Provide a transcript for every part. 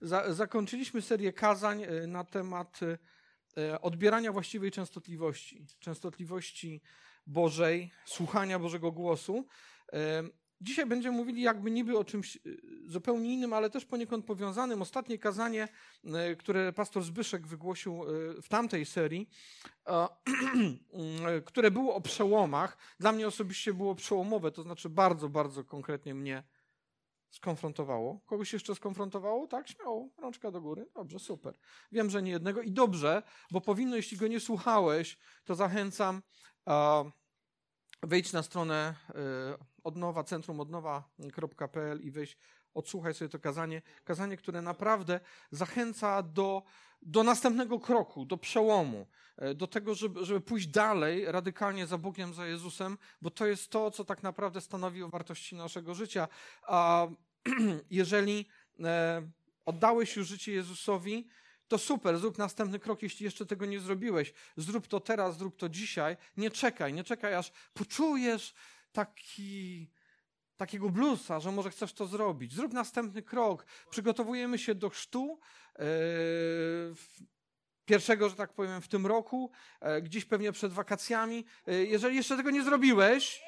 za, zakończyliśmy serię kazań na temat odbierania właściwej częstotliwości, częstotliwości Bożej, słuchania Bożego głosu. Dzisiaj będziemy mówili jakby niby o czymś zupełnie innym, ale też poniekąd powiązanym. Ostatnie kazanie, które pastor Zbyszek wygłosił w tamtej serii, które było o przełomach, dla mnie osobiście było przełomowe, to znaczy bardzo, bardzo konkretnie mnie skonfrontowało. Kogoś jeszcze skonfrontowało? Tak, śmiało. Rączka do góry. Dobrze, super. Wiem, że nie jednego i dobrze, bo powinno, jeśli go nie słuchałeś, to zachęcam. Wejdź na stronę odnowa, centrum odnowa.pl i weź, odsłuchaj sobie to kazanie. Kazanie, które naprawdę zachęca do, do następnego kroku, do przełomu, e, do tego, żeby, żeby pójść dalej radykalnie za Bogiem, za Jezusem, bo to jest to, co tak naprawdę stanowi o wartości naszego życia. A jeżeli e, oddałeś już życie Jezusowi, to super, zrób następny krok, jeśli jeszcze tego nie zrobiłeś. Zrób to teraz, zrób to dzisiaj. Nie czekaj, nie czekaj, aż poczujesz taki, takiego blusa, że może chcesz to zrobić. Zrób następny krok. Przygotowujemy się do chrztu. Yy, pierwszego, że tak powiem, w tym roku, yy, gdzieś pewnie przed wakacjami. Yy, jeżeli jeszcze tego nie zrobiłeś,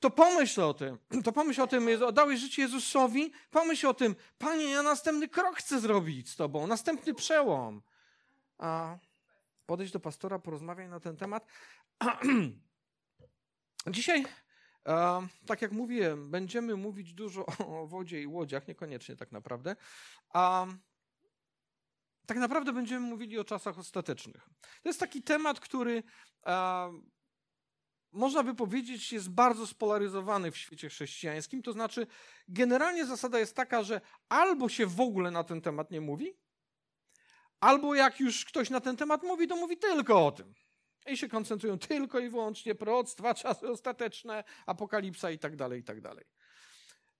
to pomyśl o tym. To pomyśl o tym, oddałeś życie Jezusowi, pomyśl o tym, Panie, ja następny krok chcę zrobić z Tobą, następny przełom. A podejdź do pastora, porozmawiaj na ten temat. Dzisiaj tak jak mówiłem, będziemy mówić dużo o wodzie i łodziach, niekoniecznie tak naprawdę. A tak naprawdę będziemy mówili o czasach ostatecznych. To jest taki temat, który można by powiedzieć, jest bardzo spolaryzowany w świecie chrześcijańskim. To znaczy, generalnie zasada jest taka, że albo się w ogóle na ten temat nie mówi, albo jak już ktoś na ten temat mówi, to mówi tylko o tym. I się koncentrują tylko i wyłącznie proroctwa, czasy ostateczne, apokalipsa i tak dalej, i tak dalej.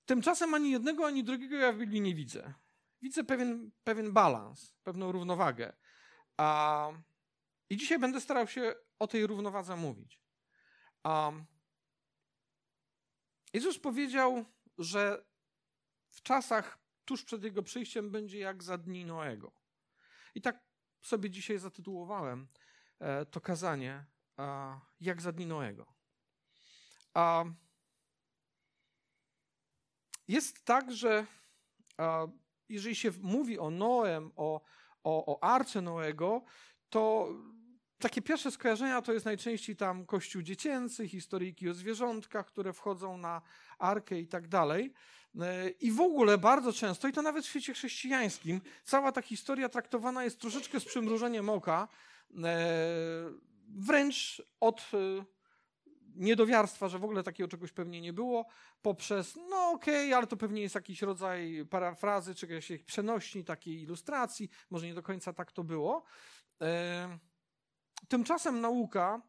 Tymczasem ani jednego, ani drugiego ja w Biblii nie widzę. Widzę pewien, pewien balans, pewną równowagę. A, I dzisiaj będę starał się o tej równowadze mówić. A, Jezus powiedział, że w czasach tuż przed Jego przyjściem będzie jak za dni Noego. I tak sobie dzisiaj zatytułowałem to kazanie jak za dni Noego. Jest tak, że jeżeli się mówi o Noem, o, o, o arce Noego, to takie pierwsze skojarzenia to jest najczęściej tam kościół dziecięcy, historyjki o zwierzątkach, które wchodzą na arkę i tak dalej. E, I w ogóle bardzo często, i to nawet w świecie chrześcijańskim, cała ta historia traktowana jest troszeczkę z przymrużeniem oka, E, wręcz od e, niedowiarstwa, że w ogóle takiego czegoś pewnie nie było, poprzez, no okej, okay, ale to pewnie jest jakiś rodzaj parafrazy, czy jakiejś przenośni, takiej ilustracji, może nie do końca tak to było. E, tymczasem nauka,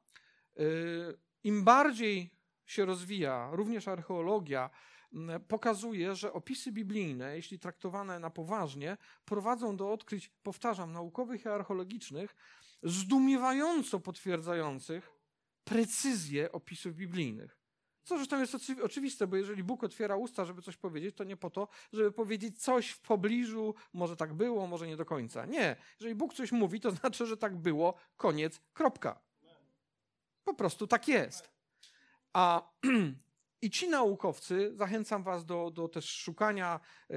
im bardziej się rozwija, również archeologia, pokazuje, że opisy biblijne, jeśli traktowane na poważnie, prowadzą do odkryć, powtarzam, naukowych i archeologicznych, zdumiewająco potwierdzających precyzję opisów biblijnych. Co zresztą jest oczywiste, bo jeżeli Bóg otwiera usta, żeby coś powiedzieć, to nie po to, żeby powiedzieć coś w pobliżu, może tak było, może nie do końca. Nie. Jeżeli Bóg coś mówi, to znaczy, że tak było, koniec, kropka. Po prostu tak jest. A I ci naukowcy, zachęcam Was do, do też szukania y,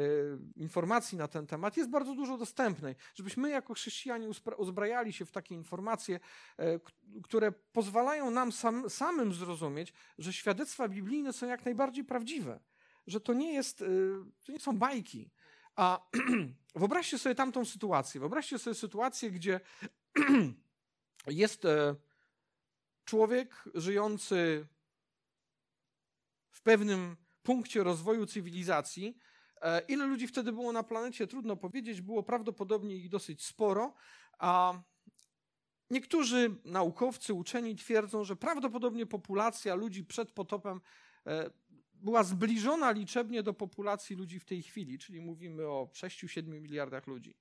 informacji na ten temat, jest bardzo dużo dostępnej, żebyśmy jako chrześcijanie uzbrajali się w takie informacje, y, które pozwalają nam sam, samym zrozumieć, że świadectwa biblijne są jak najbardziej prawdziwe, że to nie, jest, y, to nie są bajki. A wyobraźcie sobie tamtą sytuację. Wyobraźcie sobie sytuację, gdzie jest człowiek żyjący w pewnym punkcie rozwoju cywilizacji. E, ile ludzi wtedy było na planecie, trudno powiedzieć, było prawdopodobnie ich dosyć sporo, a niektórzy naukowcy, uczeni twierdzą, że prawdopodobnie populacja ludzi przed potopem e, była zbliżona liczebnie do populacji ludzi w tej chwili, czyli mówimy o 6-7 miliardach ludzi.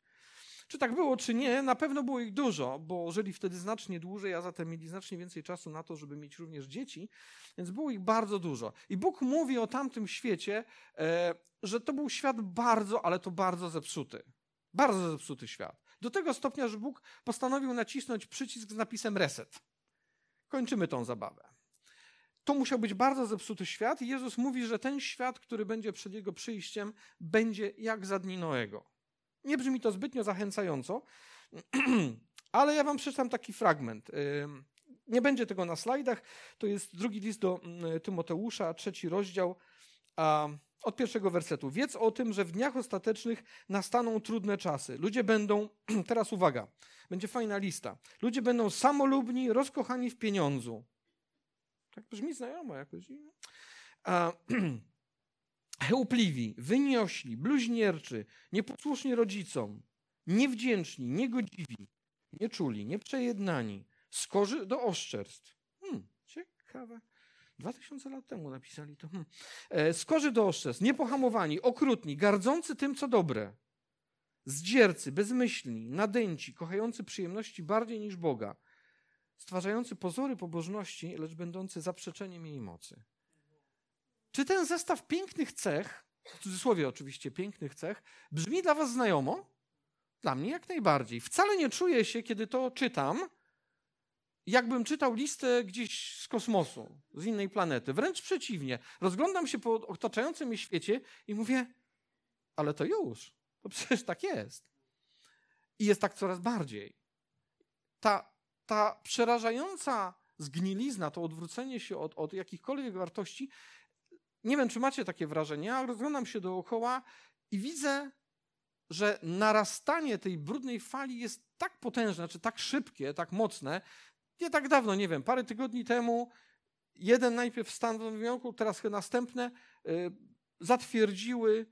Czy tak było, czy nie, na pewno było ich dużo, bo żyli wtedy znacznie dłużej, a zatem mieli znacznie więcej czasu na to, żeby mieć również dzieci, więc było ich bardzo dużo. I Bóg mówi o tamtym świecie, e, że to był świat bardzo, ale to bardzo zepsuty. Bardzo zepsuty świat. Do tego stopnia, że Bóg postanowił nacisnąć przycisk z napisem reset. Kończymy tą zabawę. To musiał być bardzo zepsuty świat i Jezus mówi, że ten świat, który będzie przed Jego przyjściem, będzie jak za dni Noego. Nie brzmi to zbytnio zachęcająco, ale ja wam przeczytam taki fragment. Nie będzie tego na slajdach. To jest drugi list do mm, Tymoteusza, trzeci rozdział, od pierwszego wersetu. Wiedz o tym, że w dniach ostatecznych nastaną trudne czasy. Ludzie będą, teraz uwaga, będzie fajna lista. Ludzie będą samolubni, rozkochani w pieniądzu. Tak brzmi znajomo jakoś. A, Chełpliwi, wyniośli, bluźnierczy, nieposłuszni rodzicom, niewdzięczni, niegodziwi, nieczuli, nieprzejednani, skorzy do oszczerstw. Hmm, ciekawe. Dwa tysiące lat temu napisali to. Hmm. E, skorzy do oszczerstw, niepohamowani, okrutni, gardzący tym, co dobre, zdziercy, bezmyślni, nadęci, kochający przyjemności bardziej niż Boga, stwarzający pozory pobożności, lecz będący zaprzeczeniem jej mocy. Czy ten zestaw pięknych cech, w cudzysłowie oczywiście pięknych cech, brzmi dla Was znajomo? Dla mnie jak najbardziej. Wcale nie czuję się, kiedy to czytam, jakbym czytał listę gdzieś z kosmosu, z innej planety. Wręcz przeciwnie. Rozglądam się po otaczającym mnie świecie i mówię, ale to już. To przecież tak jest. I jest tak coraz bardziej. Ta, ta przerażająca zgnilizna, to odwrócenie się od, od jakichkolwiek wartości, nie wiem, czy macie takie wrażenie, ale rozglądam się dookoła i widzę, że narastanie tej brudnej fali jest tak potężne, czy tak szybkie, tak mocne, nie tak dawno, nie wiem, parę tygodni temu jeden najpierw stan w Jorku, teraz następne y, zatwierdziły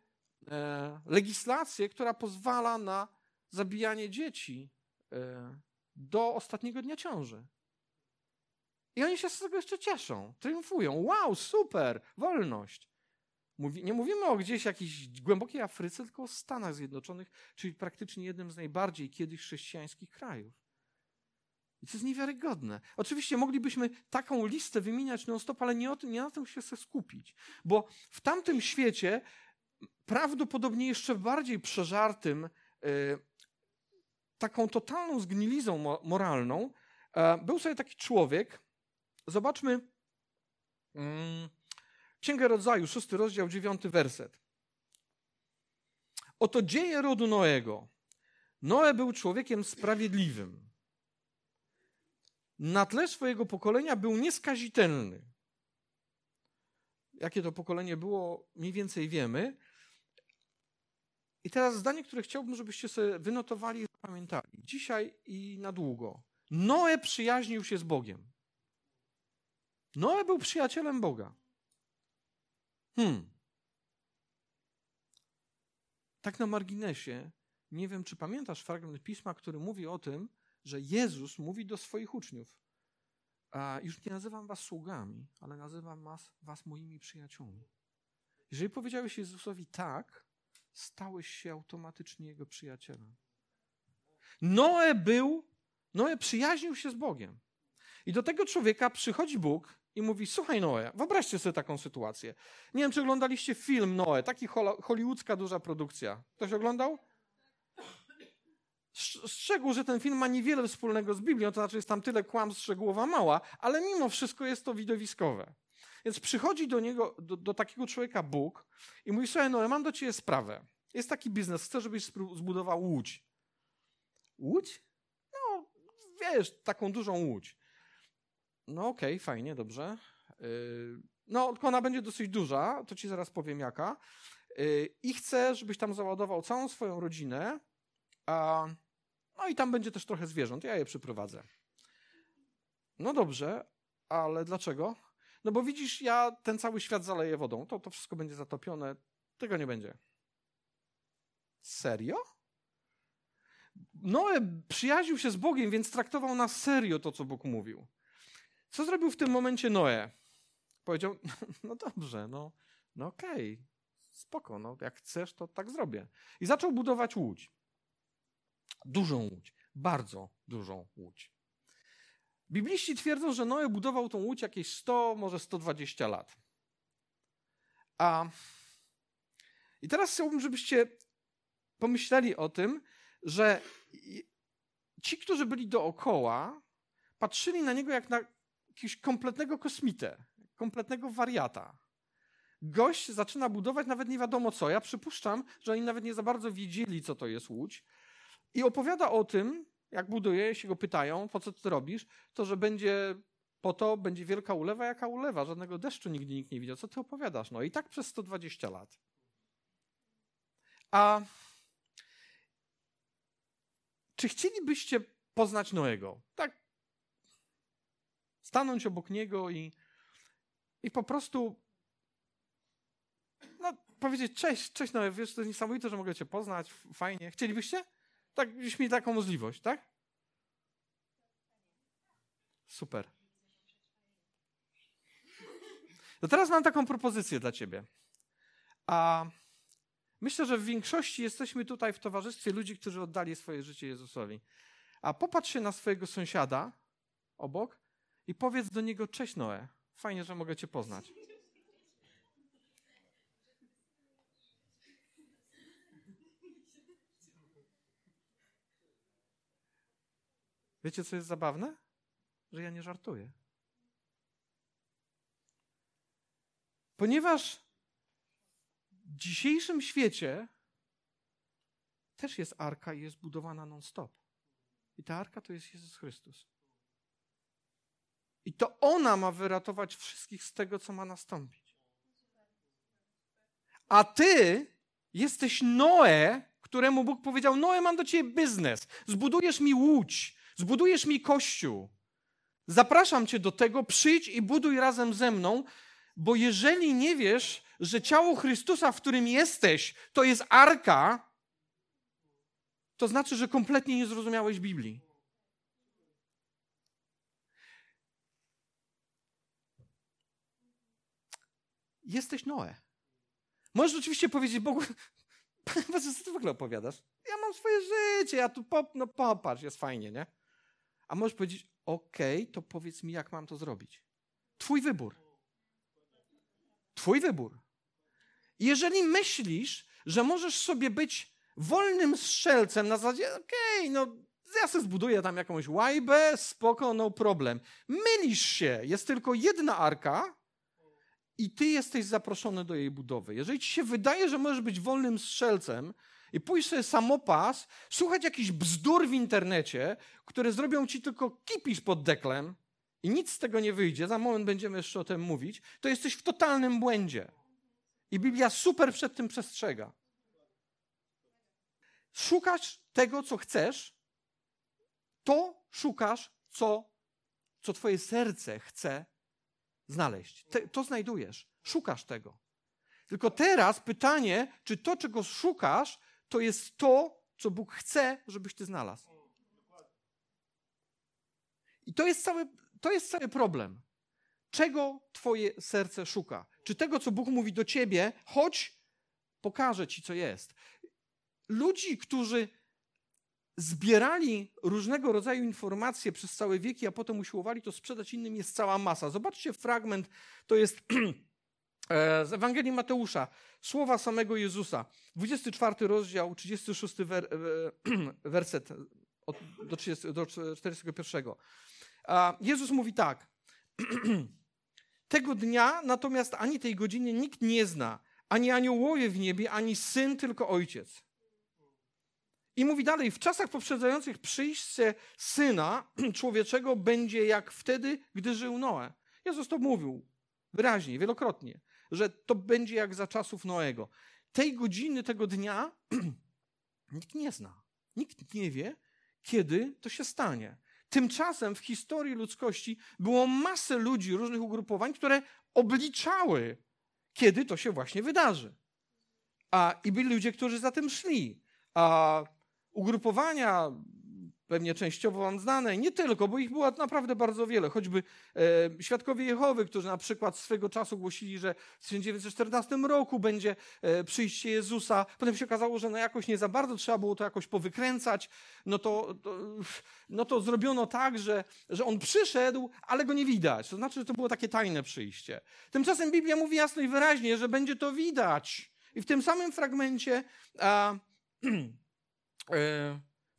e, legislację, która pozwala na zabijanie dzieci e, do ostatniego dnia ciąży. I oni się z tego jeszcze cieszą, triumfują. Wow, super, wolność. Mówi, nie mówimy o gdzieś jakiejś głębokiej Afryce, tylko o Stanach Zjednoczonych, czyli praktycznie jednym z najbardziej kiedyś chrześcijańskich krajów. I to jest niewiarygodne. Oczywiście moglibyśmy taką listę wymieniać non-stop, ale nie, o tym, nie na tym się chcę skupić. Bo w tamtym świecie, prawdopodobnie jeszcze bardziej przeżartym, yy, taką totalną zgnilizą mo moralną, yy, był sobie taki człowiek. Zobaczmy yy, Księgę Rodzaju, szósty rozdział, dziewiąty werset. Oto dzieje rodu Noego. Noe był człowiekiem sprawiedliwym na tle swojego pokolenia był nieskazitelny. Jakie to pokolenie było, mniej więcej wiemy. I teraz zdanie, które chciałbym, żebyście sobie wynotowali i zapamiętali. Dzisiaj i na długo. Noe przyjaźnił się z Bogiem. Noe był przyjacielem Boga. Hmm. Tak na marginesie, nie wiem, czy pamiętasz fragment pisma, który mówi o tym, że Jezus mówi do swoich uczniów: a Już nie nazywam was sługami, ale nazywam was, was moimi przyjaciółmi. Jeżeli powiedziałeś Jezusowi tak, stałeś się automatycznie jego przyjacielem. Noe był, Noe przyjaźnił się z Bogiem. I do tego człowieka przychodzi Bóg i mówi: Słuchaj, Noe, wyobraźcie sobie taką sytuację. Nie wiem, czy oglądaliście film Noe, taki hollywoodzka duża produkcja. Ktoś oglądał? Szczegół, że ten film ma niewiele wspólnego z Biblią, to znaczy jest tam tyle kłamstw, że głowa mała, ale mimo wszystko jest to widowiskowe. Więc przychodzi do niego, do, do takiego człowieka Bóg i mówi, słuchaj, no ja mam do ciebie sprawę. Jest taki biznes, chcę, żebyś zbudował łódź. Łódź? No, wiesz, taką dużą łódź. No okej, okay, fajnie, dobrze. Yy, no, ona będzie dosyć duża, to ci zaraz powiem jaka. Yy, I chcę, żebyś tam załadował całą swoją rodzinę, a no i tam będzie też trochę zwierząt, ja je przyprowadzę. No dobrze, ale dlaczego? No bo widzisz, ja ten cały świat zaleję wodą, to, to wszystko będzie zatopione, tego nie będzie. Serio? Noe przyjaźnił się z Bogiem, więc traktował na serio to, co Bóg mówił. Co zrobił w tym momencie Noe? Powiedział, no dobrze, no, no okej, okay, spoko, no jak chcesz, to tak zrobię. I zaczął budować łódź. Dużą łódź, bardzo dużą łódź. Bibliści twierdzą, że Noe budował tą łódź jakieś 100, może 120 lat. A i teraz chciałbym, żebyście pomyśleli o tym, że ci, którzy byli dookoła, patrzyli na niego jak na jakiegoś kompletnego kosmitę, kompletnego wariata. Gość zaczyna budować nawet nie wiadomo co. Ja przypuszczam, że oni nawet nie za bardzo wiedzieli, co to jest łódź. I opowiada o tym, jak buduje, jeśli go pytają, po co ty robisz, to że będzie po to będzie wielka ulewa, jaka ulewa. Żadnego deszczu nigdy nikt nie widział. Co ty opowiadasz? No i tak przez 120 lat. A czy chcielibyście poznać Noego? Tak. Stanąć obok niego i, i po prostu no, powiedzieć cześć, cześć Noe, wiesz, to jest niesamowite, że mogę cię poznać, fajnie. Chcielibyście? Tak, byś mieli taką możliwość, tak? Super. To teraz mam taką propozycję dla ciebie. A myślę, że w większości jesteśmy tutaj w towarzystwie ludzi, którzy oddali swoje życie Jezusowi. A popatrz się na swojego sąsiada obok i powiedz do niego: Cześć Noe, fajnie, że mogę cię poznać. Wiecie, co jest zabawne? Że ja nie żartuję. Ponieważ w dzisiejszym świecie też jest arka i jest budowana non-stop. I ta arka to jest Jezus Chrystus. I to ona ma wyratować wszystkich z tego, co ma nastąpić. A ty jesteś Noe, któremu Bóg powiedział: Noe, mam do ciebie biznes. Zbudujesz mi łódź, zbudujesz mi kościół. Zapraszam cię do tego, przyjdź i buduj razem ze mną, bo jeżeli nie wiesz, że ciało Chrystusa, w którym jesteś, to jest arka, to znaczy, że kompletnie nie zrozumiałeś Biblii. Jesteś Noe. Możesz oczywiście powiedzieć Bogu, co ty w ogóle opowiadasz? Ja mam swoje życie, ja tu pop, no popatrz, jest fajnie, nie? A możesz powiedzieć, okej, okay, to powiedz mi, jak mam to zrobić. Twój wybór. Twój wybór. Jeżeli myślisz, że możesz sobie być wolnym strzelcem na zasadzie, okej, okay, no ja sobie zbuduję tam jakąś łajbę, spoko, no problem. Mylisz się, jest tylko jedna arka i ty jesteś zaproszony do jej budowy. Jeżeli ci się wydaje, że możesz być wolnym strzelcem i pójść sobie samopas, słuchać jakichś bzdur w internecie, które zrobią ci tylko kipisz pod deklem, i nic z tego nie wyjdzie, za moment będziemy jeszcze o tym mówić, to jesteś w totalnym błędzie. I Biblia super przed tym przestrzega. Szukasz tego, co chcesz, to szukasz, co, co twoje serce chce znaleźć. Te, to znajdujesz. Szukasz tego. Tylko teraz pytanie, czy to, czego szukasz, to jest to, co Bóg chce, żebyś ty znalazł. I to jest cały, to jest cały problem. Czego Twoje serce szuka? Czy tego, co Bóg mówi do Ciebie, chodź, pokażę Ci, co jest. Ludzi, którzy zbierali różnego rodzaju informacje przez całe wieki, a potem usiłowali to sprzedać innym, jest cała masa. Zobaczcie fragment, to jest e, z Ewangelii Mateusza, słowa samego Jezusa. 24 rozdział, 36 wer, werset do, 30, do 41. Jezus mówi tak. Tego dnia natomiast ani tej godziny nikt nie zna, ani aniołowie w niebie, ani syn, tylko ojciec. I mówi dalej, w czasach poprzedzających przyjście syna człowieczego będzie jak wtedy, gdy żył Noe. Jezus to mówił wyraźnie, wielokrotnie, że to będzie jak za czasów Noego. Tej godziny, tego dnia nikt nie zna. Nikt nie wie, kiedy to się stanie. Tymczasem w historii ludzkości było masę ludzi, różnych ugrupowań, które obliczały, kiedy to się właśnie wydarzy. A, I byli ludzie, którzy za tym szli. A ugrupowania pewnie częściowo wam znane, nie tylko, bo ich było naprawdę bardzo wiele, choćby e, Świadkowie Jehowy, którzy na przykład swego czasu głosili, że w 1914 roku będzie e, przyjście Jezusa, potem się okazało, że no jakoś nie za bardzo trzeba było to jakoś powykręcać, no to, to, no to zrobiono tak, że, że On przyszedł, ale Go nie widać, to znaczy, że to było takie tajne przyjście. Tymczasem Biblia mówi jasno i wyraźnie, że będzie to widać. I w tym samym fragmencie a,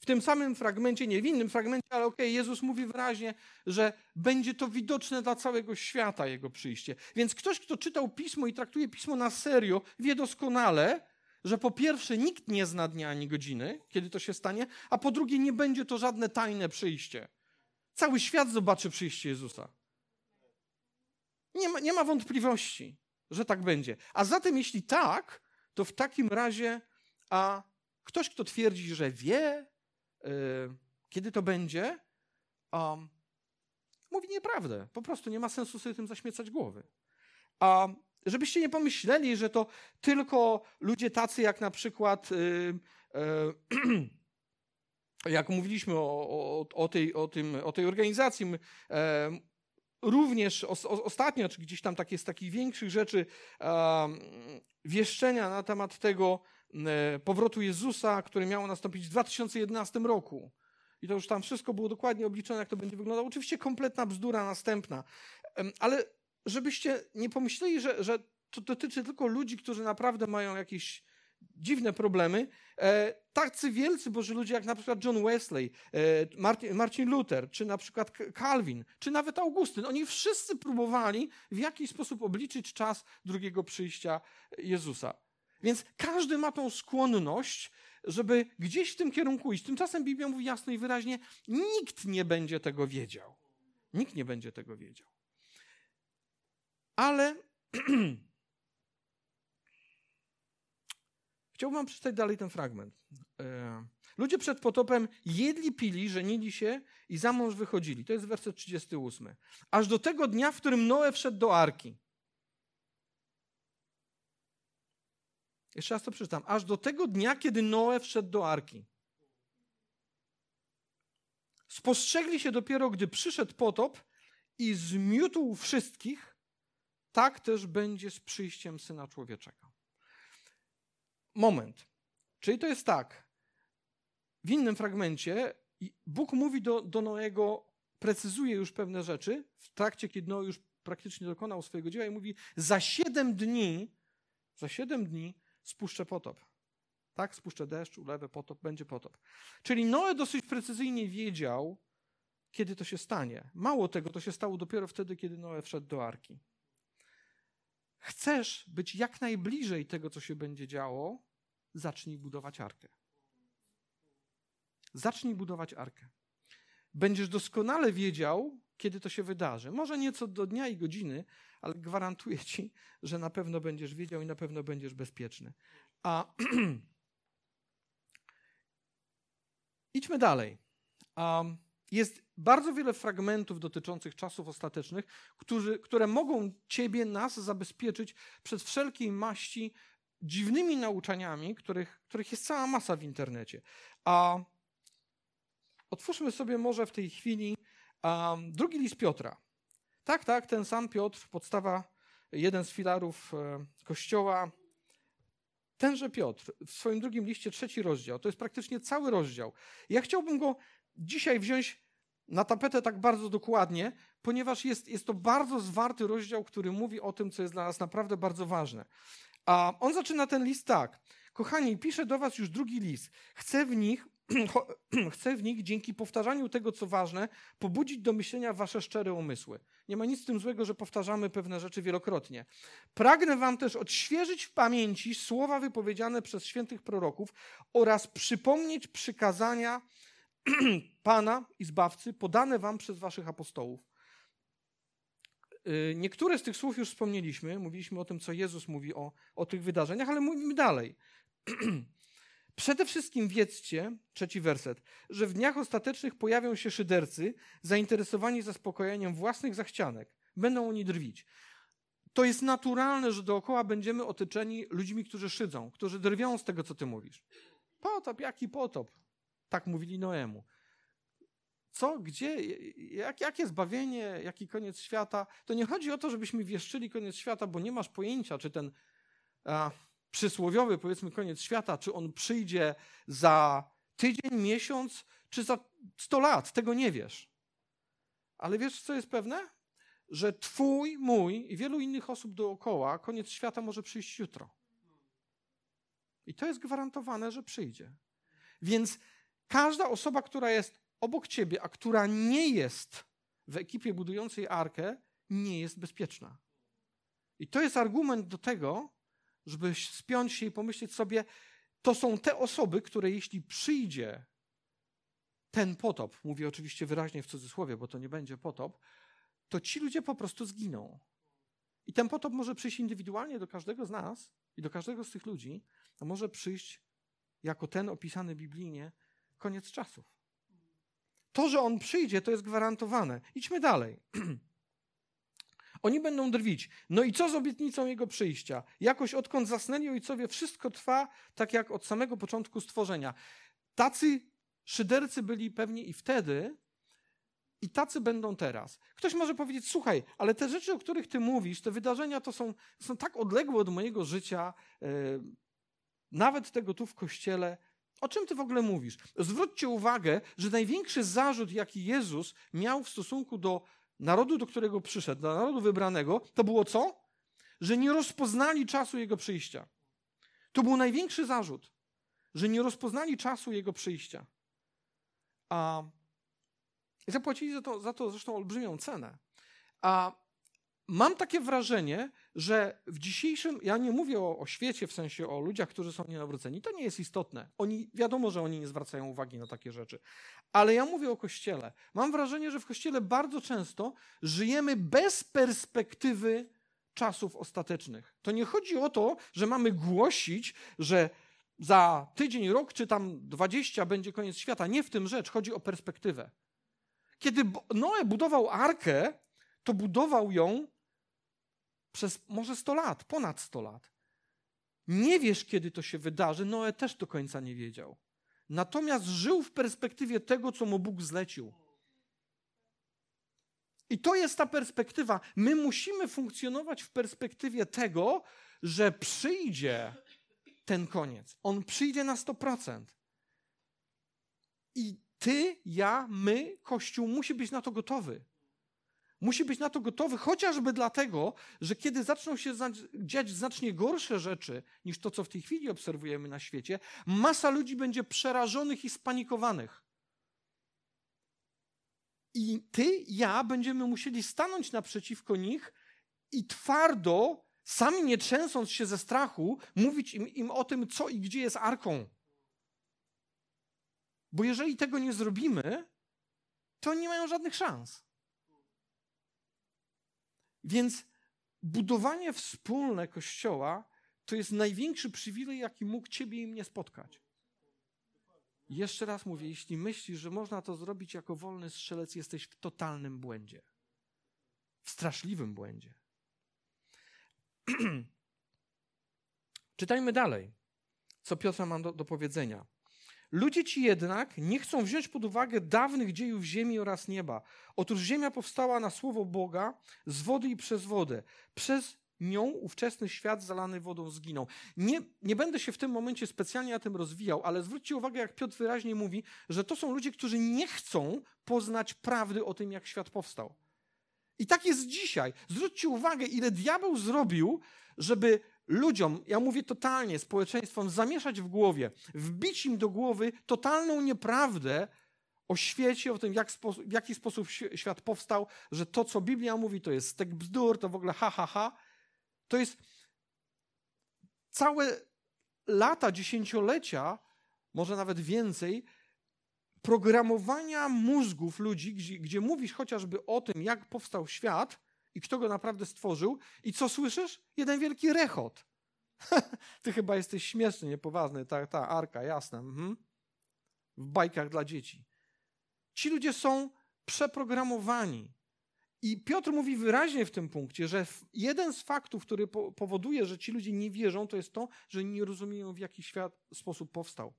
w tym samym fragmencie, nie w innym fragmencie, ale okej, okay, Jezus mówi wyraźnie, że będzie to widoczne dla całego świata Jego przyjście. Więc ktoś, kto czytał Pismo i traktuje Pismo na serio, wie doskonale, że po pierwsze nikt nie zna dnia ani godziny, kiedy to się stanie, a po drugie nie będzie to żadne tajne przyjście. Cały świat zobaczy przyjście Jezusa. Nie ma, nie ma wątpliwości, że tak będzie. A zatem, jeśli tak, to w takim razie a ktoś, kto twierdzi, że wie, yy, kiedy to będzie, um, mówi nieprawdę. Po prostu nie ma sensu sobie tym zaśmiecać głowy. A żebyście nie pomyśleli, że to tylko ludzie tacy jak na przykład. Yy, yy, jak mówiliśmy o, o, o, tej, o, tym, o tej organizacji, również ostatnio, czy gdzieś tam takie z takich większych rzeczy, wieszczenia na temat tego powrotu Jezusa, który miało nastąpić w 2011 roku. I to już tam wszystko było dokładnie obliczone, jak to będzie wyglądało. Oczywiście kompletna bzdura następna. Ale żebyście nie pomyśleli, że, że to dotyczy tylko ludzi, którzy naprawdę mają jakieś dziwne problemy. E, tacy wielcy Boży ludzie, jak na przykład John Wesley, e, Martin Luther, czy na przykład Calvin, czy nawet Augustyn, oni wszyscy próbowali w jakiś sposób obliczyć czas drugiego przyjścia Jezusa. Więc każdy ma tą skłonność, żeby gdzieś w tym kierunku iść. Tymczasem Biblia mówi jasno i wyraźnie: nikt nie będzie tego wiedział. Nikt nie będzie tego wiedział. Ale Chciałbym wam przeczytać dalej ten fragment. E, ludzie przed potopem jedli, pili, żenili się i za mąż wychodzili. To jest werset 38. Aż do tego dnia, w którym Noe wszedł do arki. Jeszcze raz to przeczytam. Aż do tego dnia, kiedy Noe wszedł do arki. Spostrzegli się dopiero, gdy przyszedł potop i zmiótł wszystkich, tak też będzie z przyjściem Syna Człowieczego moment. Czyli to jest tak. W innym fragmencie Bóg mówi do, do Noego, precyzuje już pewne rzeczy w trakcie, kiedy Noe już praktycznie dokonał swojego dzieła i mówi, za siedem dni, za siedem dni spuszczę potop. Tak, spuszczę deszcz, ulewę potop, będzie potop. Czyli Noe dosyć precyzyjnie wiedział, kiedy to się stanie. Mało tego, to się stało dopiero wtedy, kiedy Noe wszedł do arki chcesz być jak najbliżej tego, co się będzie działo, zacznij budować arkę. Zacznij budować arkę. Będziesz doskonale wiedział, kiedy to się wydarzy. Może nieco do dnia i godziny, ale gwarantuję ci, że na pewno będziesz wiedział i na pewno będziesz bezpieczny. A idźmy dalej. Jest bardzo wiele fragmentów dotyczących czasów ostatecznych, którzy, które mogą Ciebie, nas zabezpieczyć przed wszelkiej maści dziwnymi nauczaniami, których, których jest cała masa w internecie. A otwórzmy sobie może w tej chwili um, drugi list Piotra. Tak, tak, ten sam Piotr, podstawa, jeden z filarów e, Kościoła. Tenże Piotr w swoim drugim liście, trzeci rozdział, to jest praktycznie cały rozdział. Ja chciałbym go dzisiaj wziąć na tapetę tak bardzo dokładnie, ponieważ jest, jest to bardzo zwarty rozdział, który mówi o tym, co jest dla nas naprawdę bardzo ważne. A on zaczyna ten list tak. Kochani, piszę do was już drugi list. Chcę w nich, chcę w nich dzięki powtarzaniu tego, co ważne, pobudzić do myślenia wasze szczere umysły. Nie ma nic z tym złego, że powtarzamy pewne rzeczy wielokrotnie. Pragnę wam też odświeżyć w pamięci słowa wypowiedziane przez świętych proroków oraz przypomnieć przykazania, Pana i Zbawcy podane wam przez waszych apostołów. Y, niektóre z tych słów już wspomnieliśmy, mówiliśmy o tym, co Jezus mówi o, o tych wydarzeniach, ale mówimy dalej. Przede wszystkim wiedzcie, trzeci werset, że w dniach ostatecznych pojawią się szydercy zainteresowani zaspokojeniem własnych zachcianek. Będą oni drwić. To jest naturalne, że dookoła będziemy otoczeni ludźmi, którzy szydzą, którzy drwią z tego, co ty mówisz. Potop, jaki potop? Tak mówili Noemu. Co, gdzie, jak, jakie zbawienie, jaki koniec świata? To nie chodzi o to, żebyśmy wieszczyli koniec świata, bo nie masz pojęcia, czy ten a, przysłowiowy, powiedzmy, koniec świata, czy on przyjdzie za tydzień, miesiąc, czy za sto lat. Tego nie wiesz. Ale wiesz, co jest pewne? Że twój, mój i wielu innych osób dookoła koniec świata może przyjść jutro. I to jest gwarantowane, że przyjdzie. Więc każda osoba, która jest obok ciebie, a która nie jest w ekipie budującej arkę, nie jest bezpieczna. I to jest argument do tego, żeby spiąć się i pomyśleć sobie, to są te osoby, które jeśli przyjdzie ten potop, mówię oczywiście wyraźnie w cudzysłowie, bo to nie będzie potop, to ci ludzie po prostu zginą. I ten potop może przyjść indywidualnie do każdego z nas i do każdego z tych ludzi, a może przyjść jako ten opisany biblijnie koniec czasów. To, że on przyjdzie, to jest gwarantowane. Idźmy dalej. Oni będą drwić. No i co z obietnicą jego przyjścia? Jakoś odkąd zasnęli ojcowie, wszystko trwa tak jak od samego początku stworzenia. Tacy szydercy byli pewnie i wtedy, i tacy będą teraz. Ktoś może powiedzieć: Słuchaj, ale te rzeczy, o których ty mówisz, te wydarzenia to są, są tak odległe od mojego życia, yy, nawet tego tu w kościele. O czym ty w ogóle mówisz? Zwróćcie uwagę, że największy zarzut, jaki Jezus miał w stosunku do narodu, do którego przyszedł, do narodu wybranego, to było co? Że nie rozpoznali czasu Jego przyjścia. To był największy zarzut, że nie rozpoznali czasu Jego przyjścia. A zapłacili za to, za to zresztą olbrzymią cenę. A mam takie wrażenie, że w dzisiejszym, ja nie mówię o, o, świecie, w sensie o ludziach, którzy są nienawróceni, to nie jest istotne. Oni, wiadomo, że oni nie zwracają uwagi na takie rzeczy. Ale ja mówię o Kościele. Mam wrażenie, że w Kościele bardzo często żyjemy bez perspektywy czasów ostatecznych. To nie chodzi o to, że mamy głosić, że za tydzień, rok czy tam dwadzieścia będzie koniec świata. Nie w tym rzecz, chodzi o perspektywę. Kiedy Noe budował arkę, to budował ją przez może 100 lat, ponad 100 lat. Nie wiesz, kiedy to się wydarzy. Noe też do końca nie wiedział. Natomiast żył w perspektywie tego, co mu Bóg zlecił. I to jest ta perspektywa. My musimy funkcjonować w perspektywie tego, że przyjdzie ten koniec. On przyjdzie na 100%. I ty, ja, my, Kościół musi być na to gotowy. Musi być na to gotowy, chociażby dlatego, że kiedy zaczną się dziać znacznie gorsze rzeczy niż to, co w tej chwili obserwujemy na świecie, masa ludzi będzie przerażonych i spanikowanych. I ty, ja będziemy musieli stanąć naprzeciwko nich i twardo, sami nie trzęsąc się ze strachu, mówić im, im o tym, co i gdzie jest arką. Bo jeżeli tego nie zrobimy, to nie mają żadnych szans. Więc budowanie wspólne kościoła to jest największy przywilej, jaki mógł ciebie i mnie spotkać. Jeszcze raz mówię, jeśli myślisz, że można to zrobić jako wolny strzelec, jesteś w totalnym błędzie. W straszliwym błędzie. Czytajmy dalej, co Piotra ma do, do powiedzenia. Ludzie ci jednak nie chcą wziąć pod uwagę dawnych dziejów ziemi oraz nieba. Otóż ziemia powstała na słowo Boga z wody i przez wodę. Przez nią ówczesny świat zalany wodą zginął. Nie, nie będę się w tym momencie specjalnie na tym rozwijał, ale zwróćcie uwagę, jak Piotr wyraźnie mówi, że to są ludzie, którzy nie chcą poznać prawdy o tym, jak świat powstał. I tak jest dzisiaj. Zwróćcie uwagę, ile diabeł zrobił, żeby ludziom, ja mówię totalnie, społeczeństwom, zamieszać w głowie, wbić im do głowy totalną nieprawdę o świecie, o tym, jak w jaki sposób świat powstał, że to, co Biblia mówi, to jest stek bzdur, to w ogóle ha, ha, ha. To jest całe lata, dziesięciolecia, może nawet więcej, programowania mózgów ludzi, gdzie, gdzie mówisz chociażby o tym, jak powstał świat, i kto go naprawdę stworzył. I co słyszysz? Jeden wielki rechot. Ty chyba jesteś śmieszny, niepoważny. Ta, ta arka, jasna. Mhm. W bajkach dla dzieci. Ci ludzie są przeprogramowani. I Piotr mówi wyraźnie w tym punkcie, że jeden z faktów, który powoduje, że ci ludzie nie wierzą, to jest to, że nie rozumieją, w jaki świat, sposób powstał.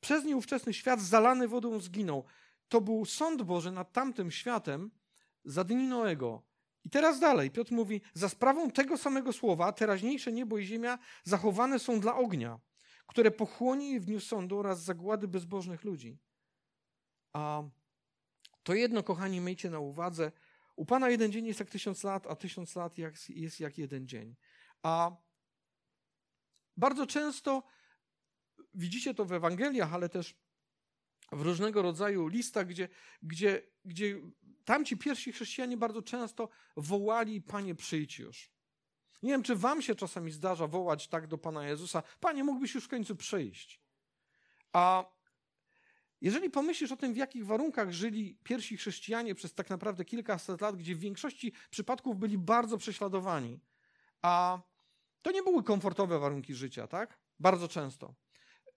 Przez nie ówczesny świat zalany wodą zginął to był sąd Boży nad tamtym światem za dni Noego. I teraz dalej, Piotr mówi, za sprawą tego samego słowa teraźniejsze niebo i ziemia zachowane są dla ognia, które pochłonie w dniu sądu oraz zagłady bezbożnych ludzi. A to jedno, kochani, miejcie na uwadze, u Pana jeden dzień jest jak tysiąc lat, a tysiąc lat jest jak jeden dzień. A bardzo często widzicie to w Ewangeliach, ale też w różnego rodzaju listach, gdzie, gdzie, gdzie tamci pierwsi chrześcijanie bardzo często wołali: Panie, przyjdź już. Nie wiem, czy wam się czasami zdarza wołać tak do Pana Jezusa: Panie, mógłbyś już w końcu przyjść. A jeżeli pomyślisz o tym, w jakich warunkach żyli pierwsi chrześcijanie przez tak naprawdę kilkaset lat, gdzie w większości przypadków byli bardzo prześladowani, a to nie były komfortowe warunki życia, tak? Bardzo często.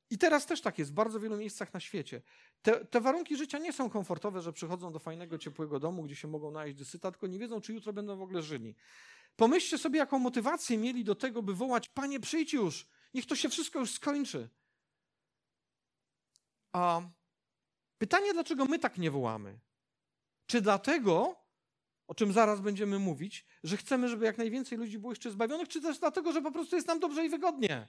I teraz też tak jest w bardzo wielu miejscach na świecie. Te, te, warunki życia nie są komfortowe, że przychodzą do fajnego, ciepłego domu, gdzie się mogą najeść dysyta, tylko nie wiedzą, czy jutro będą w ogóle żyli. Pomyślcie sobie, jaką motywację mieli do tego, by wołać: Panie, przyjdź już, niech to się wszystko już skończy. A pytanie, dlaczego my tak nie wołamy? Czy dlatego, o czym zaraz będziemy mówić, że chcemy, żeby jak najwięcej ludzi było jeszcze zbawionych, czy też dlatego, że po prostu jest nam dobrze i wygodnie?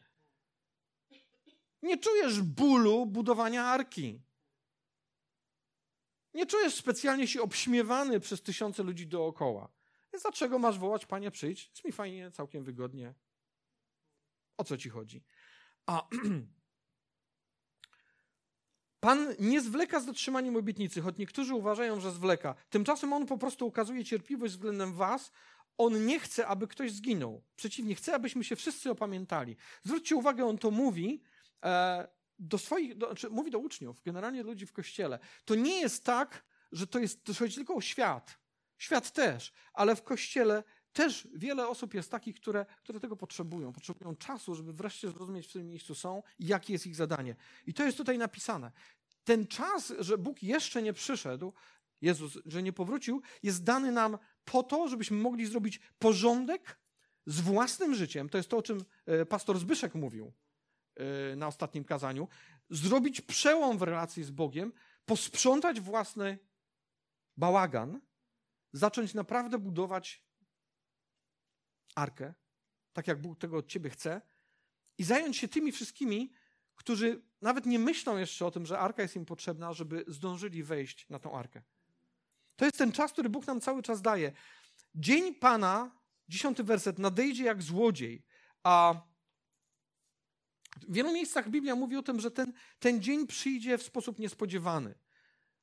Nie czujesz bólu budowania arki. Nie czujesz specjalnie się obśmiewany przez tysiące ludzi dookoła. Więc dlaczego masz wołać, panie, przyjdź? Jest mi fajnie, całkiem wygodnie. O co ci chodzi? A Pan nie zwleka z dotrzymaniem obietnicy, choć niektórzy uważają, że zwleka. Tymczasem On po prostu ukazuje cierpliwość względem Was. On nie chce, aby ktoś zginął. Przeciwnie, chce, abyśmy się wszyscy opamiętali. Zwróćcie uwagę, On to mówi do swoich, do, znaczy mówi do uczniów, generalnie ludzi w kościele. To nie jest tak, że to jest, to chodzi tylko o świat. Świat też, ale w kościele też wiele osób jest takich, które, które tego potrzebują. Potrzebują czasu, żeby wreszcie zrozumieć, w którym miejscu są i jakie jest ich zadanie. I to jest tutaj napisane. Ten czas, że Bóg jeszcze nie przyszedł, Jezus, że nie powrócił, jest dany nam po to, żebyśmy mogli zrobić porządek z własnym życiem. To jest to, o czym e, pastor Zbyszek mówił e, na ostatnim kazaniu. Zrobić przełom w relacji z Bogiem, posprzątać własny bałagan, zacząć naprawdę budować arkę, tak jak Bóg tego od ciebie chce, i zająć się tymi wszystkimi, którzy nawet nie myślą jeszcze o tym, że arka jest im potrzebna, żeby zdążyli wejść na tą arkę. To jest ten czas, który Bóg nam cały czas daje. Dzień Pana, dziesiąty werset, nadejdzie jak złodziej, a w wielu miejscach Biblia mówi o tym, że ten, ten dzień przyjdzie w sposób niespodziewany.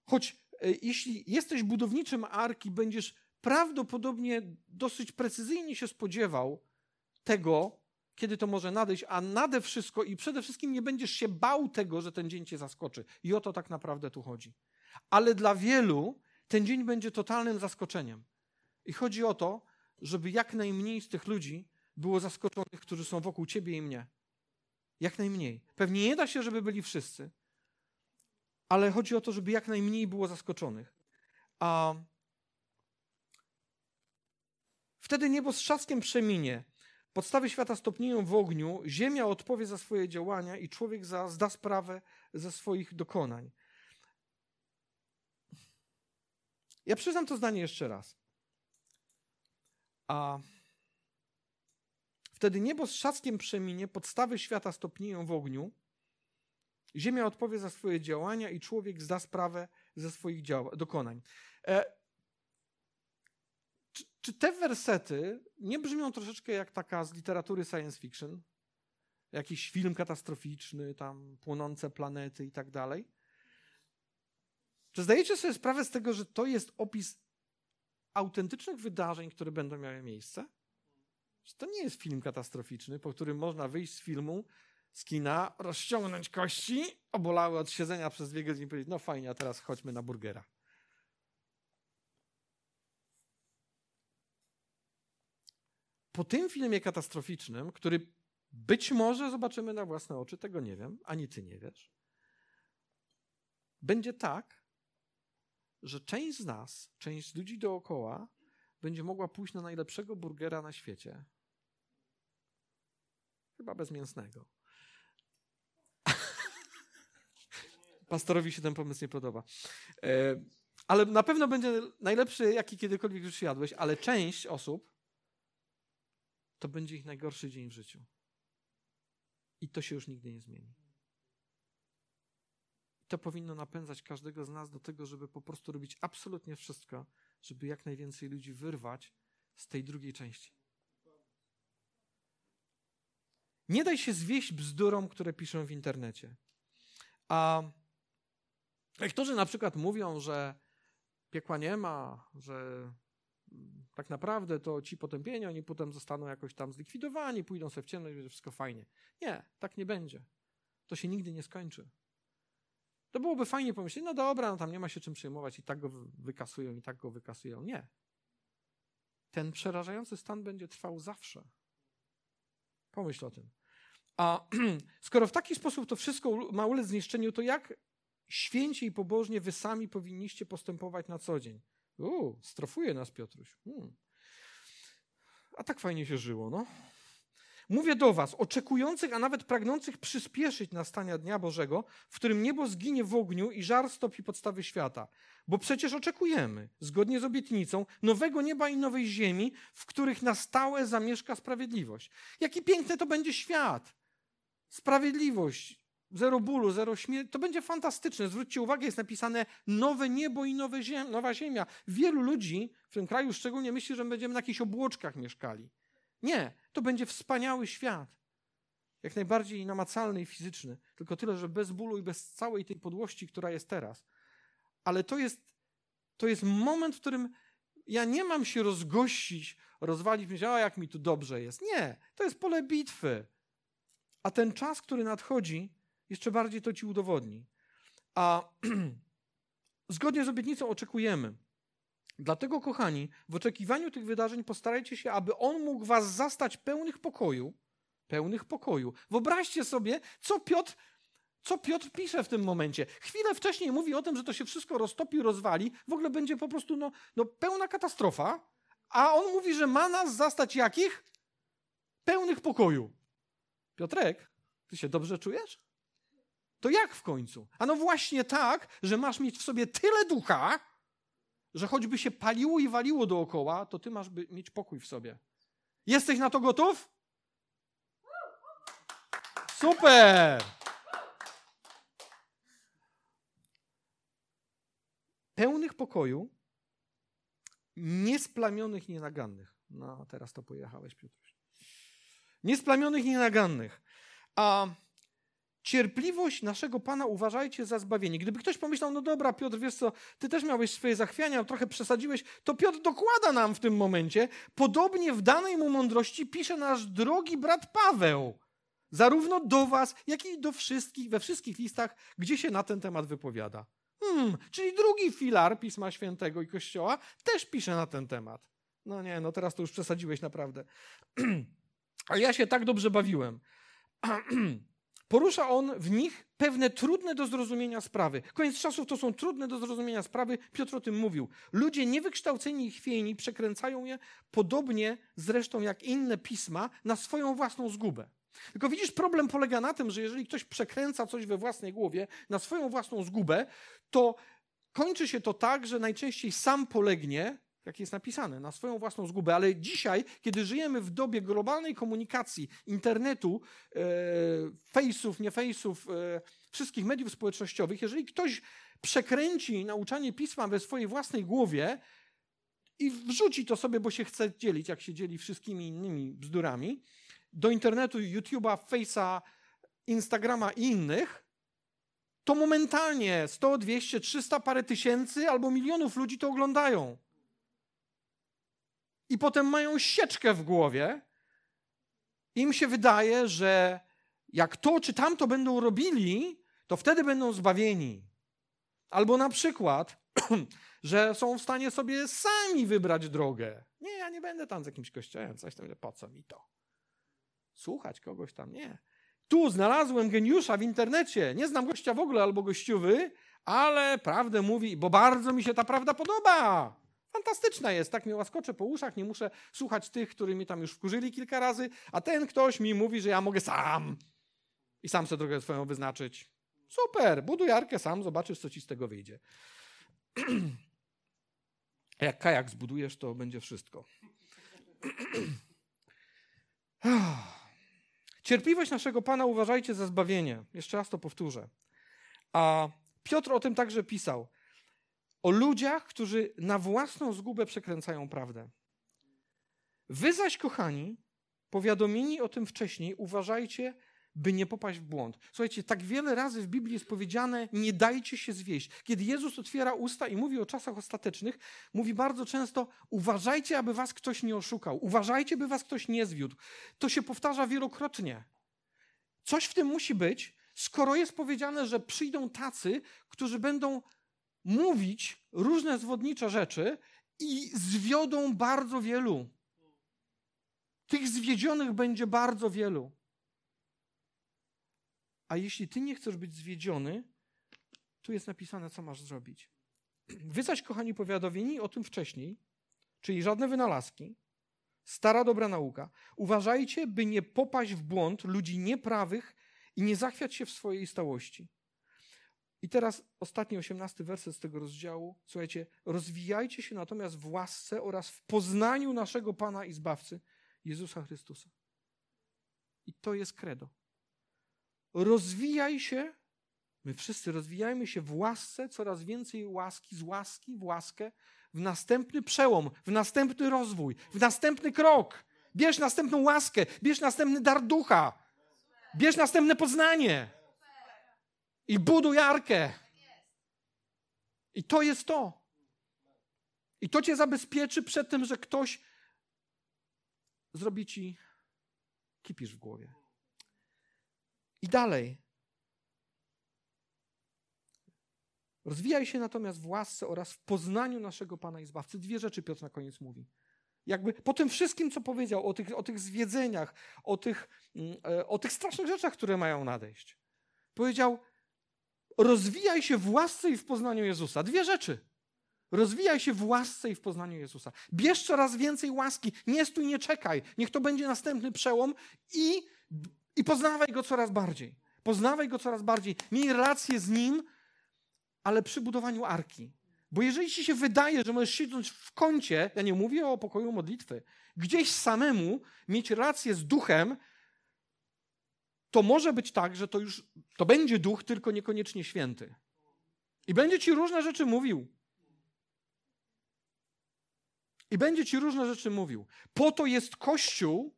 Choć e, jeśli jesteś budowniczym arki, będziesz prawdopodobnie dosyć precyzyjnie się spodziewał tego, kiedy to może nadejść, a nade wszystko i przede wszystkim nie będziesz się bał tego, że ten dzień cię zaskoczy. I o to tak naprawdę tu chodzi. Ale dla wielu ten dzień będzie totalnym zaskoczeniem. I chodzi o to, żeby jak najmniej z tych ludzi było zaskoczonych, którzy są wokół ciebie i mnie. Jak najmniej. Pewnie nie da się, żeby byli wszyscy, ale chodzi o to, żeby jak najmniej było zaskoczonych. A Wtedy niebo z trzaskiem przeminie, podstawy świata stopnieją w ogniu, ziemia odpowie za swoje działania i człowiek za, zda sprawę ze swoich dokonań. Ja przyznam to zdanie jeszcze raz. A wtedy niebo z trzaskiem przeminie, podstawy świata stopnieją w ogniu, ziemia odpowie za swoje działania i człowiek zda sprawę ze swoich dział- dokonań. E, czy, czy te wersety nie brzmią troszeczkę jak taka z literatury science fiction? Jakiś film katastroficzny, tam płonące planety i tak dalej? Czy zdajecie sobie sprawę z tego, że to jest opis autentycznych wydarzeń, które będą miały miejsce? Że to nie jest film katastroficzny, po którym można wyjść z filmu, z kina, rozciągnąć kości, obolały od siedzenia przez dwie godziny i powiedzieć, no fajnie, a teraz chodźmy na burgera. po tym filmie katastroficznym, który być może zobaczymy na własne oczy, tego nie wiem, ani ty nie wiesz, będzie tak, że część z nas, część ludzi dookoła będzie mogła pójść na najlepszego burgera na świecie. Chyba bezmięsnego. Pastorowi się ten pomysł nie podoba. E, ale na pewno będzie najlepszy, jaki kiedykolwiek już jadłeś, ale część osób to będzie ich najgorszy dzień w życiu. I to się już nigdy nie zmieni. To powinno napędzać każdego z nas do tego, żeby po prostu robić absolutnie wszystko, żeby jak najwięcej ludzi wyrwać z tej drugiej części. Nie daj się zwieść bzdurom, które piszą w internecie. A niektórzy na przykład mówią, że piekła nie ma, że tak naprawdę to ci potępieni, oni potem zostaną jakoś tam zlikwidowani, pójdą sobie w ciemność, będzie wszystko fajnie. Nie, tak nie będzie. To się nigdy nie skończy. To byłoby fajnie pomyśleć, no dobra, no tam nie ma się czym przejmować, i tak go wykasują, i tak go wykasują. Nie. Ten przerażający stan będzie trwał zawsze. Pomyśl o tym. A skoro w taki sposób to wszystko ma ulec zniszczeniu, to jak święcie i pobożnie wy sami powinniście postępować na co dzień? Uuu, strofuje nas Piotruś. Hmm. A tak fajnie się żyło, no. Mówię do was, oczekujących, a nawet pragnących przyspieszyć nastania Dnia Bożego, w którym niebo zginie w ogniu i żar stopi podstawy świata. Bo przecież oczekujemy, zgodnie z obietnicą, nowego nieba i nowej ziemi, w których na stałe zamieszka sprawiedliwość. Jaki piękny to będzie świat! Sprawiedliwość, zero bólu, zero śmierci. To będzie fantastyczne. Zwróćcie uwagę, jest napisane nowe niebo i nowe nowa ziemia. Wielu ludzi w tym kraju szczególnie myśli, że będziemy na jakichś obłoczkach mieszkali. Nie, to będzie wspaniały świat. Jak najbardziej namacalny i fizyczny. Tylko tyle, że bez bólu i bez całej tej podłości, która jest teraz. Ale to jest, to jest moment, w którym ja nie mam się rozgościć, rozwalić, myśleć, a jak mi tu dobrze jest. Nie, to jest pole bitwy. A ten czas, który nadchodzi, jeszcze bardziej to ci udowodni. A zgodnie z obietnicą oczekujemy. Dlatego, kochani, w oczekiwaniu tych wydarzeń postarajcie się, aby On mógł was zastać pełnych pokoju. Pełnych pokoju. Wyobraźcie sobie, co Piotr, co Piotr pisze w tym momencie. Chwilę wcześniej mówi o tym, że to się wszystko roztopi, rozwali. W ogóle będzie po prostu no, no pełna katastrofa. A on mówi, że ma nas zastać jakich? Pełnych pokoju. Piotrek, ty się dobrze czujesz? To jak w końcu? A no właśnie tak, że masz mieć w sobie tyle ducha, że choćby się paliło i waliło dookoła, to ty masz by mieć pokój w sobie. Jesteś na to gotów? Super! Pełnych pokoju, niesplamionych, nienagannych. No, teraz to pojechałeś, Piotruś. Niesplamionych, nienagannych. A Cierpliwość naszego Pana uważajcie za zbawienie. Gdyby ktoś pomyślał, no dobra, Piotr, wiesz co, ty też miałeś swoje zachwiania, trochę przesadziłeś, to Piotr dokłada nam w tym momencie, podobnie w danej mu mądrości pisze nasz drogi brat Paweł. Zarówno do was, jak i do wszystkich, we wszystkich listach, gdzie się na ten temat wypowiada. Hmm, czyli drugi filar Pisma Świętego i Kościoła też pisze na ten temat. No nie, no teraz to już przesadziłeś naprawdę. A ja się tak dobrze bawiłem. Porusza on w nich pewne trudne do zrozumienia sprawy. Koniec czasów to są trudne do zrozumienia sprawy. Piotr o tym mówił. Ludzie niewykształceni i chwiejni przekręcają je, podobnie zresztą jak inne pisma, na swoją własną zgubę. Tylko widzisz, problem polega na tym, że jeżeli ktoś przekręca coś we własnej głowie na swoją własną zgubę, to kończy się to tak, że najczęściej sam polegnie, jak jest napisane, na swoją własną zgubę. Ale dzisiaj, kiedy żyjemy w dobie globalnej komunikacji, internetu, e, fejsów, nie fejsów, e, wszystkich mediów społecznościowych, jeżeli ktoś przekręci nauczanie pisma we swojej własnej głowie i wrzuci to sobie, bo się chce dzielić, jak się dzieli wszystkimi innymi bzdurami, do internetu, YouTube'a, Face'a, Instagrama i innych, to momentalnie 100, 200, 300 parę tysięcy albo milionów ludzi to oglądają i potem mają sieczkę w głowie. Im się wydaje, że jak to czy tamto będą robili, to wtedy będą zbawieni. Albo na przykład, że są w stanie sobie sami wybrać drogę. Nie, ja nie będę tam z jakimś kościołem, coś tam, po co mi to? Słuchać kogoś tam, nie. Tu znalazłem geniusza w internecie. Nie znam gościa w ogóle albo gościuwy, ale prawdę mówi, bo bardzo mi się ta prawda podoba. Fantastyczna jest, tak mnie łaskocze po uszach, nie muszę słuchać tych, którzy mi tam już wkurzyli kilka razy, a ten ktoś mi mówi, że ja mogę sam i sam sobie drogę swoją wyznaczyć. Super, buduj arkę sam, zobaczysz, co ci z tego wyjdzie. A jak kajak zbudujesz, to będzie wszystko. Cierpliwość naszego Pana uważajcie za zbawienie. Jeszcze raz to powtórzę. A Piotr o tym także pisał o ludziach, którzy na własną zgubę przekręcają prawdę. Wy zaś, kochani, powiadomieni o tym wcześniej, uważajcie, by nie popaść w błąd. Słuchajcie, tak wiele razy w Biblii jest powiedziane, nie dajcie się zwieść. Kiedy Jezus otwiera usta i mówi o czasach ostatecznych, mówi bardzo często, uważajcie, aby was ktoś nie oszukał, uważajcie, by was ktoś nie zwiódł. To się powtarza wielokrotnie. Coś w tym musi być, skoro jest powiedziane, że przyjdą tacy, którzy będą mówić różne zwodnicze rzeczy i zwiodą bardzo wielu. Tych zwiedzionych będzie bardzo wielu. A jeśli ty nie chcesz być zwiedziony, tu jest napisane, co masz zrobić. Wy zaś, kochani, powiadomieni o tym wcześniej, czyli żadne wynalazki, stara dobra nauka. Uważajcie, by nie popaść w błąd ludzi nieprawych i nie zachwiać się w swojej stałości. I teraz ostatni, osiemnasty werset z tego rozdziału. Słuchajcie, rozwijajcie się natomiast w łasce oraz w poznaniu naszego Pana i Zbawcy, Jezusa Chrystusa. I to jest credo. Rozwijaj się, my wszyscy rozwijajmy się w łasce, coraz więcej łaski, z łaski w łaskę, w następny przełom, w następny rozwój, w następny krok. Bierz następną łaskę, bierz następny dar ducha, bierz następne poznanie i buduj arkę. I to jest to. I to cię zabezpieczy przed tym, że ktoś zrobi ci kipisz w głowie. I dalej. Rozwijaj się natomiast w łasce oraz w poznaniu naszego Pana i Zbawcy. Dwie rzeczy Piotr na koniec mówi. Jakby po tym wszystkim, co powiedział, o tych, o tych zwiedzeniach, o tych, mm, e, o tych strasznych rzeczach, które mają nadejść. Powiedział, rozwijaj się w łasce i w poznaniu Jezusa. Dwie rzeczy. Rozwijaj się w łasce i w poznaniu Jezusa. Bierz coraz więcej łaski. Nie stój, nie czekaj. Niech to będzie następny przełom i i poznawaj go coraz bardziej. Poznawaj go coraz bardziej. Miej relację z nim, ale przy budowaniu arki. Bo jeżeli ci się wydaje, że możesz siedzieć w kącie, ja nie mówię o pokoju modlitwy, gdzieś samemu mieć relację z duchem, to może być tak, że to już to będzie duch, tylko niekoniecznie święty. I będzie ci różne rzeczy mówił. I będzie ci różne rzeczy mówił. Po to jest Kościół,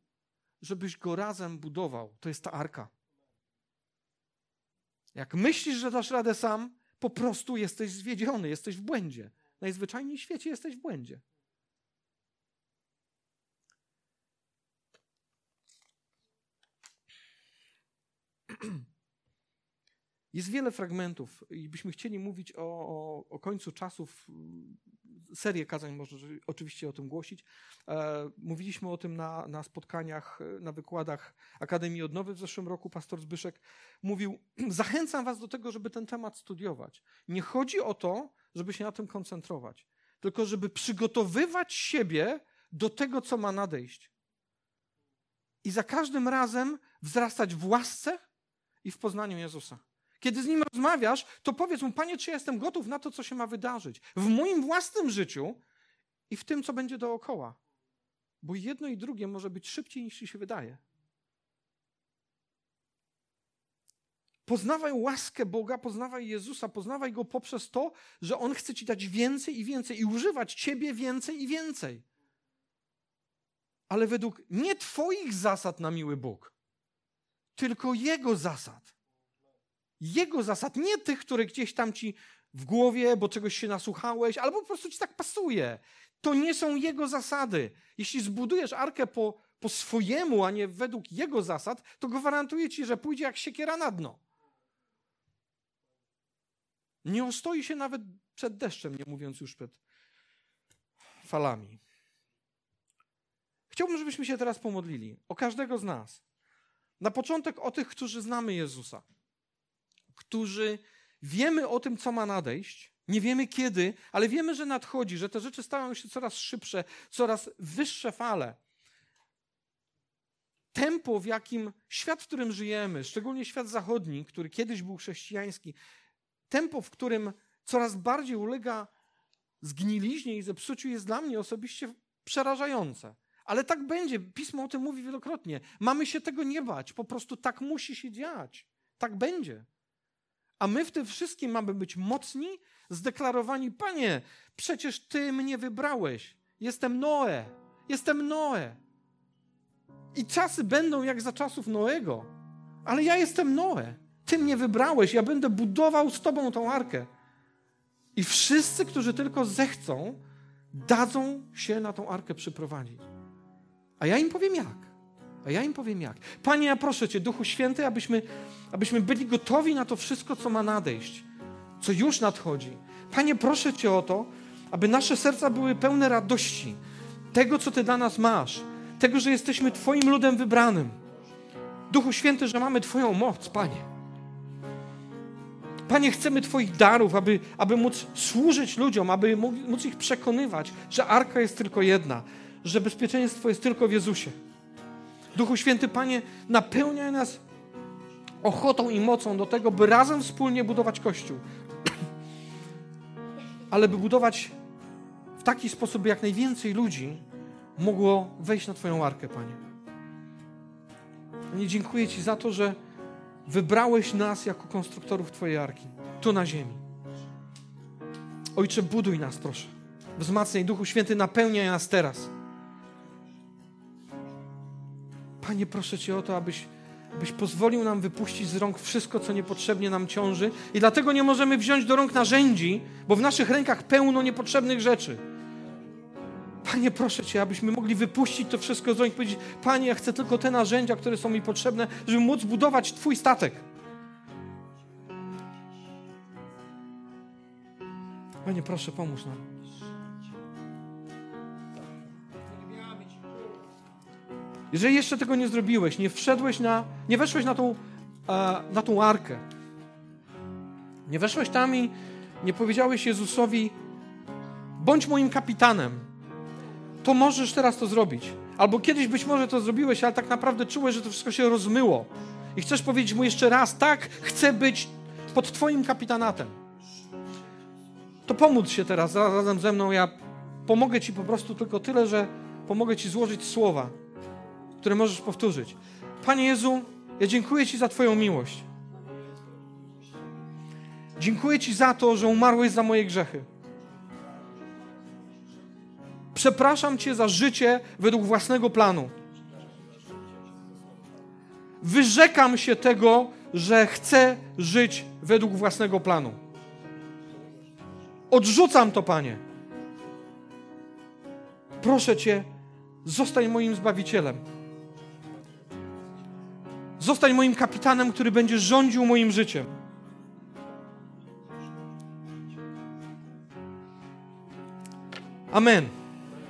żebyś go razem budował. To jest ta arka. Jak myślisz, że dasz radę sam, po prostu jesteś zwiedziony, jesteś w błędzie. Najzwyczajniej w świecie jesteś w błędzie. Jest wiele fragmentów i byśmy chcieli mówić o, o, o końcu czasów serię kazań można oczywiście o tym głosić. E, mówiliśmy o tym na, na spotkaniach, na wykładach Akademii Odnowy w zeszłym roku. Pastor Zbyszek mówił, zachęcam was do tego, żeby ten temat studiować. Nie chodzi o to, żeby się na tym koncentrować, tylko żeby przygotowywać siebie do tego, co ma nadejść. I za każdym razem wzrastać w łasce i w poznaniu Jezusa. Kiedy z nim rozmawiasz, to powiedz mu, panie, czy ja jestem gotów na to, co się ma wydarzyć w moim własnym życiu i w tym, co będzie dookoła. Bo jedno i drugie może być szybciej niż ci się wydaje. Poznawaj łaskę Boga, poznawaj Jezusa, poznawaj Go poprzez to, że On chce Ci dać więcej i więcej i używać Ciebie więcej i więcej. Ale według nie Twoich zasad na miły Bóg, tylko Jego zasad. Jego zasad, nie tych, które gdzieś tam ci w głowie, bo czegoś się nasłuchałeś, albo po prostu ci tak pasuje. To nie są Jego zasady. Jeśli zbudujesz arkę po, po swojemu, a nie według Jego zasad, to gwarantuję ci, że pójdzie jak siekiera na dno. Nie ostoi się nawet przed deszczem, nie mówiąc już przed falami. Chciałbym, żebyśmy się teraz pomodlili o każdego z nas. Na początek o tych, którzy znamy Jezusa którzy wiemy o tym, co ma nadejść, nie wiemy kiedy, ale wiemy, że nadchodzi, że te rzeczy stają się coraz szybsze, coraz wyższe fale. Tempo, w jakim świat, w którym żyjemy, szczególnie świat zachodni, który kiedyś był chrześcijański, tempo, w którym coraz bardziej ulega zgniliźnie i zepsuciu, jest dla mnie osobiście przerażające. Ale tak będzie. Pismo o tym mówi wielokrotnie. Mamy się tego nie bać. Po prostu tak musi się dziać. Tak będzie. A my w tym wszystkim mamy być mocni, zdeklarowani: Panie, przecież Ty mnie wybrałeś. Jestem Noe. Jestem Noe. I czasy będą jak za czasów Noego. Ale ja jestem Noe. Ty mnie wybrałeś, ja będę budował z Tobą tą arkę. I wszyscy, którzy tylko zechcą, dadzą się na tą arkę przyprowadzić. A ja im powiem jak. A ja im powiem jak. Panie, ja proszę Cię, Duchu Święty, abyśmy, abyśmy byli gotowi na to wszystko, co ma nadejść, co już nadchodzi. Panie, proszę Cię o to, aby nasze serca były pełne radości, tego, co Ty dla nas masz, tego, że jesteśmy Twoim ludem wybranym. Duchu Święty, że mamy Twoją moc, Panie. Panie, chcemy Twoich darów, aby, aby móc służyć ludziom, aby móc ich przekonywać, że arka jest tylko jedna, że bezpieczeństwo jest tylko w Jezusie. Duchu Święty, Panie, napełniaj nas ochotą i mocą do tego, by razem wspólnie budować Kościół. Ale by budować w taki sposób, by jak najwięcej ludzi mogło wejść na Twoją arkę, Panie. Nie dziękuję Ci za to, że wybrałeś nas jako konstruktorów Twojej arki, tu na ziemi. Ojcze, buduj nas, proszę. Wzmacniaj Duchu Święty, napełniaj nas teraz. Panie, proszę Cię o to, abyś, abyś pozwolił nam wypuścić z rąk wszystko, co niepotrzebnie nam ciąży. I dlatego nie możemy wziąć do rąk narzędzi, bo w naszych rękach pełno niepotrzebnych rzeczy. Panie, proszę Cię, abyśmy mogli wypuścić to wszystko z rąk i powiedzieć: Panie, ja chcę tylko te narzędzia, które są mi potrzebne, żeby móc budować Twój statek. Panie, proszę, pomóż nam. Jeżeli jeszcze tego nie zrobiłeś, nie wszedłeś na, nie weszłeś na tą, na tą arkę, nie weszłeś tam i nie powiedziałeś Jezusowi, bądź moim kapitanem, to możesz teraz to zrobić. Albo kiedyś być może to zrobiłeś, ale tak naprawdę czułeś, że to wszystko się rozmyło. I chcesz powiedzieć mu jeszcze raz, tak, chcę być pod Twoim kapitanatem. To pomóc się teraz razem ze mną. Ja pomogę Ci po prostu tylko tyle, że pomogę Ci złożyć słowa, które możesz powtórzyć. Panie Jezu, ja dziękuję Ci za Twoją miłość. Dziękuję Ci za to, że umarłeś za moje grzechy. Przepraszam Cię za życie według własnego planu. Wyrzekam się tego, że chcę żyć według własnego planu. Odrzucam to, Panie. Proszę Cię, zostań moim zbawicielem. Zostań moim kapitanem, który będzie rządził moim życiem. Amen.